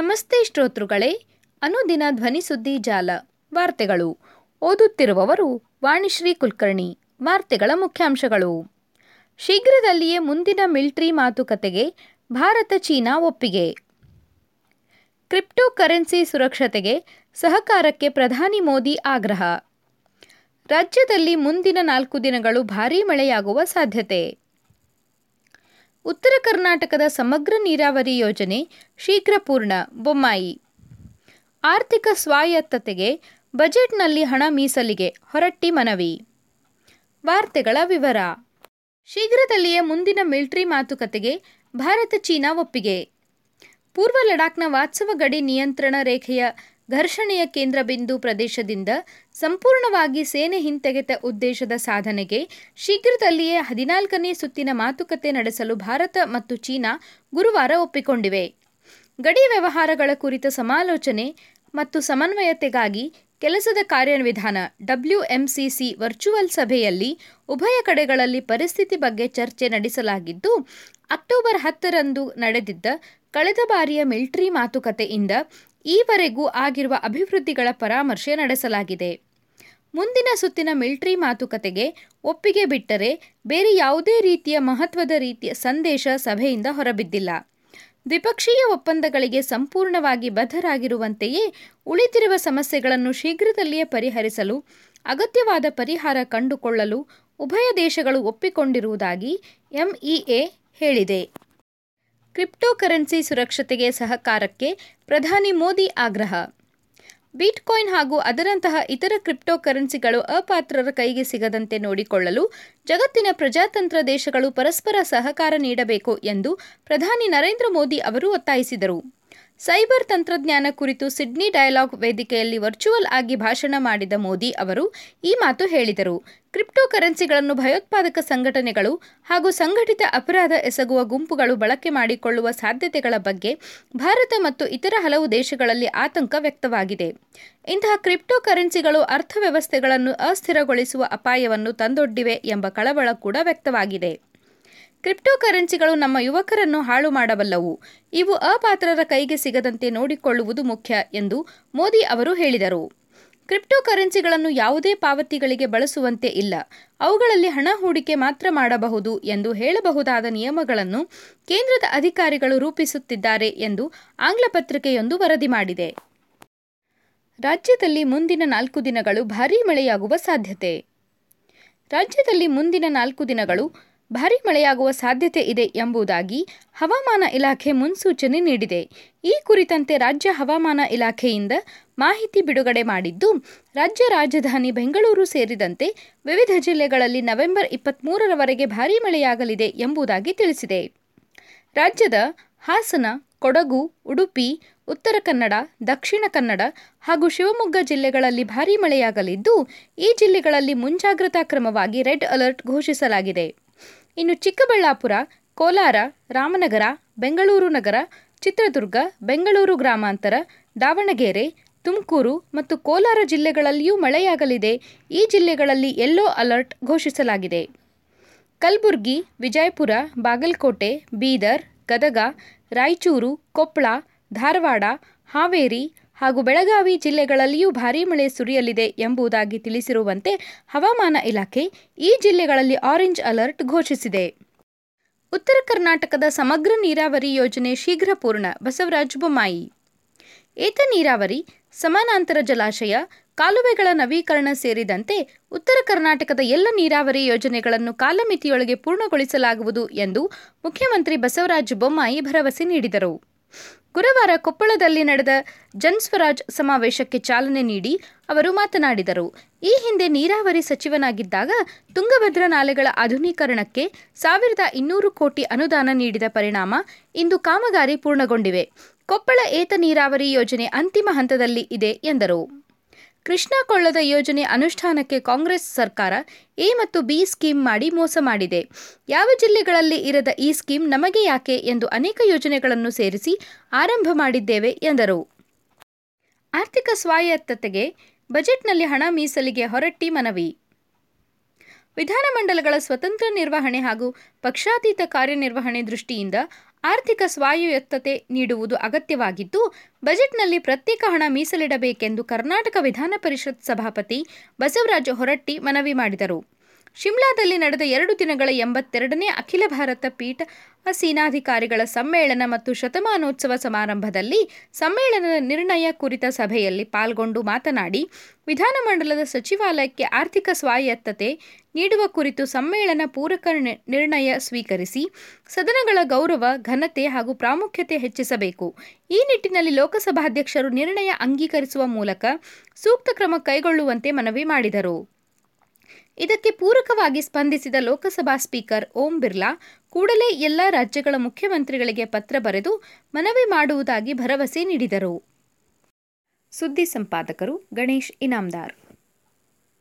ನಮಸ್ತೆ ಶ್ರೋತೃಗಳೇ, ಅನುದಿನ ಧ್ವನಿಸುದ್ದಿ ಜಾಲ, ವಾರ್ತೆಗಳು. ಓದುತ್ತಿರುವವರು ವಾಣಿಶ್ರೀ ಕುಲಕರ್ಣಿ, ವಾರ್ತೆಗಳ ಮುಖ್ಯಾಂಶಗಳು. ಶೀಘ್ರದಲ್ಲಿಯೇ ಮುಂದಿನ ಮಿಲಿಟರಿ ಮಾತುಕತೆಗೆ ಭಾರತ ಚೀನಾ ಒಪ್ಪಿಗೆ. ಕ್ರಿಪ್ಟೋ ಕರೆನ್ಸಿ ಸುರಕ್ಷತೆಗೆ ಸಹಕಾರಕ್ಕೆ ಪ್ರಧಾನಿ ಮೋದಿ ಆಗ್ರಹ. ರಾಜ್ಯದಲ್ಲಿ ಮುಂದಿನ ನಾಲ್ಕು ದಿನಗಳು ಭಾರೀ ಮಳೆಯಾಗುವ ಸಾಧ್ಯತೆ. ಉತ್ತರ ಕರ್ನಾಟಕದ ಸಮಗ್ರ ನೀರಾವರಿ ಯೋಜನೆ ಶೀಘ್ರ ಪೂರ್ಣ. ಬೊಮ್ಮಾಯಿ. ಆರ್ಥಿಕ ಸ್ವಾಯತ್ತತೆಗೆ ಬಜೆಟ್ನಲ್ಲಿ ಹಣ ಮೀಸಲಿಗೆ ಹೊರಟ್ಟಿ ಮನವಿ. ವಾರ್ತೆಗಳ ವಿವರ. ಶೀಘ್ರದಲ್ಲಿಯೇ ಮುಂದಿನ ಮಿಲಿಟರಿ ಮಾತುಕತೆಗೆ ಭಾರತ ಚೀನಾ ಒಪ್ಪಿಗೆ. ಪೂರ್ವ ಲಡಾಖ್ನ ವಾತ್ಸವ ಗಡಿ ನಿಯಂತ್ರಣ ರೇಖೆಯ ಘರ್ಷಣೆಯ ಕೇಂದ್ರಬಿಂದು ಪ್ರದೇಶದಿಂದ ಸಂಪೂರ್ಣವಾಗಿ ಸೇನೆ ಹಿಂತೆಗೆತ ಉದ್ದೇಶದ ಸಾಧನೆಗೆ ಶೀಘ್ರದಲ್ಲಿಯೇ ಹದಿನಾಲ್ಕನೇ ಸುತ್ತಿನ ಮಾತುಕತೆ ನಡೆಸಲು ಭಾರತ ಮತ್ತು ಚೀನಾ ಗುರುವಾರ ಒಪ್ಪಿಕೊಂಡಿವೆ. ಗಡಿ ವ್ಯವಹಾರಗಳ ಕುರಿತ ಸಮಾಲೋಚನೆ ಮತ್ತು ಸಮನ್ವಯತೆಗಾಗಿ ಕೆಲಸದ ಕಾರ್ಯವಿಧಾನ ಡಬ್ಲ್ಯೂಎಂಸಿಸಿ ವರ್ಚುವಲ್ ಸಭೆಯಲ್ಲಿ ಉಭಯ ಕಡೆಗಳಲ್ಲಿ ಪರಿಸ್ಥಿತಿ ಬಗ್ಗೆ ಚರ್ಚೆ ನಡೆಸಲಾಗಿದ್ದು, ಅಕ್ಟೋಬರ್ ಹತ್ತರಂದು ನಡೆದಿದ್ದ ಕಳೆದ ಬಾರಿಯ ಮಿಲಿಟರಿ ಮಾತುಕತೆಯಿಂದ ಈವರೆಗೂ ಆಗಿರುವ ಅಭಿವೃದ್ಧಿಗಳ ಪರಾಮರ್ಶೆ ನಡೆಸಲಾಗಿದೆ. ಮುಂದಿನ ಸುತ್ತಿನ ಮಿಲಿಟರಿ ಮಾತುಕತೆಗೆ ಒಪ್ಪಿಗೆ ಬಿಟ್ಟರೆ ಬೇರೆ ಯಾವುದೇ ರೀತಿಯ ಮಹತ್ವದ ರೀತಿಯ ಸಂದೇಶ ಸಭೆಯಿಂದ ಹೊರಬಿದ್ದಿಲ್ಲ. ದ್ವಿಪಕ್ಷೀಯ ಒಪ್ಪಂದಗಳಿಗೆ ಸಂಪೂರ್ಣವಾಗಿ ಬದ್ಧರಾಗಿರುವಂತೆಯೇ ಉಳಿದಿರುವ ಸಮಸ್ಯೆಗಳನ್ನು ಶೀಘ್ರದಲ್ಲಿಯೇ ಪರಿಹರಿಸಲು, ಅಗತ್ಯವಾದ ಪರಿಹಾರ ಕಂಡುಕೊಳ್ಳಲು ಉಭಯ ದೇಶಗಳು ಒಪ್ಪಿಕೊಂಡಿರುವುದಾಗಿ ಎಂಇಎ ಹೇಳಿದೆ. ಕ್ರಿಪ್ಟೋ ಕರೆನ್ಸಿ ಸುರಕ್ಷತೆಗೆ ಸಹಕಾರಕ್ಕೆ ಪ್ರಧಾನಿ ಮೋದಿ ಆಗ್ರಹ. ಬಿಟ್ಕಾಯಿನ್ ಹಾಗೂ ಅದರಂತಹ ಇತರ ಕ್ರಿಪ್ಟೋ ಕರೆನ್ಸಿಗಳು ಅಪಾತ್ರರ ಕೈಗೆ ಸಿಗದಂತೆ ನೋಡಿಕೊಳ್ಳಲು ಜಗತ್ತಿನ ಪ್ರಜಾತಂತ್ರ ದೇಶಗಳು ಪರಸ್ಪರ ಸಹಕಾರ ನೀಡಬೇಕು ಎಂದು ಪ್ರಧಾನಿ ನರೇಂದ್ರ ಮೋದಿ ಅವರು ಒತ್ತಾಯಿಸಿದರು. ಸೈಬರ್ ತಂತ್ರಜ್ಞಾನ ಕುರಿತು ಸಿಡ್ನಿ ಡಯಲಾಗ್ ವೇದಿಕೆಯಲ್ಲಿ ವರ್ಚುವಲ್ ಆಗಿ ಭಾಷಣ ಮಾಡಿದ ಮೋದಿ ಅವರು ಈ ಮಾತು ಹೇಳಿದರು. ಕ್ರಿಪ್ಟೋ ಕರೆನ್ಸಿಗಳನ್ನು ಭಯೋತ್ಪಾದಕ ಸಂಘಟನೆಗಳು ಹಾಗೂ ಸಂಘಟಿತ ಅಪರಾಧ ಎಸಗುವ ಗುಂಪುಗಳು ಬಳಕೆ ಮಾಡಿಕೊಳ್ಳುವ ಸಾಧ್ಯತೆಗಳ ಬಗ್ಗೆ ಭಾರತ ಮತ್ತು ಇತರ ಹಲವು ದೇಶಗಳಲ್ಲಿ ಆತಂಕ ವ್ಯಕ್ತವಾಗಿದೆ. ಇಂತಹ ಕ್ರಿಪ್ಟೋ ಕರೆನ್ಸಿಗಳು ಅರ್ಥವ್ಯವಸ್ಥೆಗಳನ್ನು ಅಸ್ಥಿರಗೊಳಿಸುವ ಅಪಾಯವನ್ನು ತಂದೊಡ್ಡಿವೆ ಎಂಬ ಕಳವಳ ಕೂಡ ವ್ಯಕ್ತವಾಗಿದೆ. ಕ್ರಿಪ್ಟೋ ಕರೆನ್ಸಿಗಳು ನಮ್ಮ ಯುವಕರನ್ನು ಹಾಳು ಮಾಡಬಲ್ಲವು. ಇವು ಅಪಾತ್ರರ ಕೈಗೆ ಸಿಗದಂತೆ ನೋಡಿಕೊಳ್ಳುವುದು ಮುಖ್ಯ ಎಂದು ಮೋದಿ ಅವರು ಹೇಳಿದರು. ಕ್ರಿಪ್ಟೋ ಕರೆನ್ಸಿಗಳನ್ನು ಯಾವುದೇ ಪಾವತಿಗಳಿಗೆ ಬಳಸುವಂತೆ ಇಲ್ಲ. ಅವುಗಳಲ್ಲಿ ಹಣ ಹೂಡಿಕೆ ಮಾತ್ರ ಮಾಡಬಹುದು ಎಂದು ಹೇಳಬಹುದಾದ ನಿಯಮಗಳನ್ನು ಕೇಂದ್ರದ ಅಧಿಕಾರಿಗಳು ರೂಪಿಸುತ್ತಿದ್ದಾರೆ ಎಂದು ಆಂಗ್ಲ ಪತ್ರಿಕೆಯೊಂದು ವರದಿ ಮಾಡಿದೆ. ರಾಜ್ಯದಲ್ಲಿ ಮುಂದಿನ ನಾಲ್ಕು ದಿನಗಳು ಭಾರೀ ಮಳೆಯಾಗುವ ಸಾಧ್ಯತೆ. ರಾಜ್ಯದಲ್ಲಿ ಮುಂದಿನ ನಾಲ್ಕು ದಿನಗಳು ಭಾರೀ ಮಳೆಯಾಗುವ ಸಾಧ್ಯತೆ ಇದೆ ಎಂಬುದಾಗಿ ಹವಾಮಾನ ಇಲಾಖೆ ಮುನ್ಸೂಚನೆ ನೀಡಿದೆ. ಈ ಕುರಿತಂತೆ ರಾಜ್ಯ ಹವಾಮಾನ ಇಲಾಖೆಯಿಂದ ಮಾಹಿತಿ ಬಿಡುಗಡೆ ಮಾಡಿದ್ದು, ರಾಜ್ಯ ರಾಜಧಾನಿ ಬೆಂಗಳೂರು ಸೇರಿದಂತೆ ವಿವಿಧ ಜಿಲ್ಲೆಗಳಲ್ಲಿ ನವೆಂಬರ್ ಇಪ್ಪತ್ತ್ಮೂರರವರೆಗೆ ಭಾರಿ ಮಳೆಯಾಗಲಿದೆ ಎಂಬುದಾಗಿ ತಿಳಿಸಿದೆ. ರಾಜ್ಯದ ಹಾಸನ, ಕೊಡಗು, ಉಡುಪಿ, ಉತ್ತರ ಕನ್ನಡ, ದಕ್ಷಿಣ ಕನ್ನಡ ಹಾಗೂ ಶಿವಮೊಗ್ಗ ಜಿಲ್ಲೆಗಳಲ್ಲಿ ಭಾರೀ ಮಳೆಯಾಗಲಿದ್ದು, ಈ ಜಿಲ್ಲೆಗಳಲ್ಲಿ ಮುಂಜಾಗ್ರತಾ ಕ್ರಮವಾಗಿ ರೆಡ್ ಅಲರ್ಟ್ ಘೋಷಿಸಲಾಗಿದೆ. ಇನ್ನು ಚಿಕ್ಕಬಳ್ಳಾಪುರ, ಕೋಲಾರ, ರಾಮನಗರ, ಬೆಂಗಳೂರು ನಗರ, ಚಿತ್ರದುರ್ಗ, ಬೆಂಗಳೂರು ಗ್ರಾಮಾಂತರ, ದಾವಣಗೆರೆ, ತುಮಕೂರು ಮತ್ತು ಕೋಲಾರ ಜಿಲ್ಲೆಗಳಲ್ಲಿಯೂ ಮಳೆಯಾಗಲಿದೆ. ಈ ಜಿಲ್ಲೆಗಳಲ್ಲಿ ಯೆಲ್ಲೋ ಅಲರ್ಟ್ ಘೋಷಿಸಲಾಗಿದೆ. ಕಲಬುರಗಿ, ವಿಜಯಪುರ, ಬಾಗಲಕೋಟೆ, ಬೀದರ್, ಗದಗ, ರಾಯಚೂರು, ಕೊಪ್ಪಳ, ಧಾರವಾಡ, ಹಾವೇರಿ ಹಾಗೂ ಬೆಳಗಾವಿ ಜಿಲ್ಲೆಗಳಲ್ಲಿಯೂ ಭಾರೀ ಮಳೆ ಸುರಿಯಲಿದೆ ಎಂಬುದಾಗಿ ತಿಳಿಸಿರುವಂತೆ ಹವಾಮಾನ ಇಲಾಖೆ ಈ ಜಿಲ್ಲೆಗಳಲ್ಲಿ ಆರೆಂಜ್ ಅಲರ್ಟ್ ಘೋಷಿಸಿದೆ. ಉತ್ತರ ಕರ್ನಾಟಕದ ಸಮಗ್ರ ನೀರಾವರಿ ಯೋಜನೆ ಶೀಘ್ರ ಪೂರ್ಣ. ಬಸವರಾಜ ಬೊಮ್ಮಾಯಿ. ಏತ ನೀರಾವರಿ, ಸಮಾನಾಂತರ ಜಲಾಶಯ, ಕಾಲುವೆಗಳ ನವೀಕರಣ ಸೇರಿದಂತೆ ಉತ್ತರ ಕರ್ನಾಟಕದ ಎಲ್ಲ ನೀರಾವರಿ ಯೋಜನೆಗಳನ್ನು ಕಾಲಮಿತಿಯೊಳಗೆ ಪೂರ್ಣಗೊಳಿಸಲಾಗುವುದು ಎಂದು ಮುಖ್ಯಮಂತ್ರಿ ಬಸವರಾಜ ಬೊಮ್ಮಾಯಿ ಭರವಸೆ ನೀಡಿದರು. ಗುರುವಾರ ಕೊಪ್ಪಳದಲ್ಲಿ ನಡೆದ ಜನ್ಸ್ವರಾಜ್ ಸಮಾವೇಶಕ್ಕೆ ಚಾಲನೆ ನೀಡಿ ಅವರು ಮಾತನಾಡಿದರು. ಈ ಹಿಂದೆ ನೀರಾವರಿ ಸಚಿವನಾಗಿದ್ದಾಗ ತುಂಗಭದ್ರಾ ನಾಲೆಗಳ ಆಧುನೀಕರಣಕ್ಕೆ ಸಾವಿರದ ಇನ್ನೂರು ಕೋಟಿ ಅನುದಾನ ನೀಡಿದ ಪರಿಣಾಮ ಇಂದು ಕಾಮಗಾರಿ ಪೂರ್ಣಗೊಂಡಿವೆ. ಕೊಪ್ಪಳ ಏತ ನೀರಾವರಿ ಯೋಜನೆ ಅಂತಿಮ ಹಂತದಲ್ಲಿ ಇದೆ ಎಂದರು. ಕೃಷ್ಣಾ ಕೊಳ್ಳದ ಯೋಜನೆ ಅನುಷ್ಠಾನಕ್ಕೆ ಕಾಂಗ್ರೆಸ್ ಸರ್ಕಾರ ಎ ಮತ್ತು ಬಿ ಸ್ಕೀಮ್ ಮಾಡಿ ಮೋಸ ಮಾಡಿದೆ. ಯಾವ ಜಿಲ್ಲೆಗಳಲ್ಲಿ ಇರದ ಈ ಸ್ಕೀಮ್ ನಮಗೆ ಯಾಕೆ ಎಂದು ಅನೇಕ ಯೋಜನೆಗಳನ್ನು ಸೇರಿಸಿ ಆರಂಭ ಮಾಡಿದ್ದೇವೆ ಎಂದರು. ಆರ್ಥಿಕ ಸ್ವಾಯತ್ತತೆಗೆ ಬಜೆಟ್ನಲ್ಲಿ ಹಣ ಮೀಸಲಿಗೆ ಹೊರಟ್ಟಿ ಮನವಿ. ವಿಧಾನಮಂಡಲಗಳ ಸ್ವತಂತ್ರ ನಿರ್ವಹಣೆ ಹಾಗೂ ಪಕ್ಷಾತೀತ ಕಾರ್ಯನಿರ್ವಹಣೆ ದೃಷ್ಟಿಯಿಂದ ಆರ್ಥಿಕ ಸ್ವಾಯತ್ತತೆ ನೀಡುವುದು ಅಗತ್ಯವಾಗಿದ್ದು, ಬಜೆಟ್ನಲ್ಲಿ ಪ್ರತ್ಯೇಕ ಹಣ ಮೀಸಲಿಡಬೇಕೆಂದು ಕರ್ನಾಟಕ ವಿಧಾನ ಪರಿಷತ್ ಸಭಾಪತಿ ಬಸವರಾಜ ಹೊರಟ್ಟಿ ಮನವಿ ಮಾಡಿದರು. ಶಿಮ್ಲಾದಲ್ಲಿ ನಡೆದ ಎರಡು ದಿನಗಳ ಎಂಬತ್ತೆರಡನೇ ಅಖಿಲ ಭಾರತ ಪೀಠ ಸೇನಾಧಿಕಾರಿಗಳ ಸಮ್ಮೇಳನ ಮತ್ತು ಶತಮಾನೋತ್ಸವ ಸಮಾರಂಭದಲ್ಲಿ ಸಮ್ಮೇಳನದ ನಿರ್ಣಯ ಕುರಿತ ಸಭೆಯಲ್ಲಿ ಪಾಲ್ಗೊಂಡು ಮಾತನಾಡಿ, ವಿಧಾನಮಂಡಲದ ಸಚಿವಾಲಯಕ್ಕೆ ಆರ್ಥಿಕ ಸ್ವಾಯತ್ತತೆ ನೀಡುವ ಕುರಿತು ಸಮ್ಮೇಳನ ಪೂರಕ ನಿರ್ಣಯ ಸ್ವೀಕರಿಸಿ, ಸದನಗಳ ಗೌರವ, ಘನತೆ ಹಾಗೂ ಪ್ರಾಮುಖ್ಯತೆ ಹೆಚ್ಚಿಸಬೇಕು. ಈ ನಿಟ್ಟಿನಲ್ಲಿ ಲೋಕಸಭಾಧ್ಯಕ್ಷರು ನಿರ್ಣಯ ಅಂಗೀಕರಿಸುವ ಮೂಲಕ ಸೂಕ್ತ ಕ್ರಮ ಕೈಗೊಳ್ಳುವಂತೆ ಮನವಿ ಮಾಡಿದರು. ಇದಕ್ಕೆ ಪೂರಕವಾಗಿ ಸ್ಪಂದಿಸಿದ ಲೋಕಸಭಾ ಸ್ಪೀಕರ್ ಓಂ ಬಿರ್ಲಾ ಕೂಡಲೇ ಎಲ್ಲ ರಾಜ್ಯಗಳ ಮುಖ್ಯಮಂತ್ರಿಗಳಿಗೆ ಪತ್ರ ಬರೆದು ಮನವಿ ಮಾಡುವುದಾಗಿ ಭರವಸೆ ನೀಡಿದರು. ಸುದ್ದಿ ಸಂಪಾದಕರು ಗಣೇಶ್ ಇನಾಮ್ದಾರ್.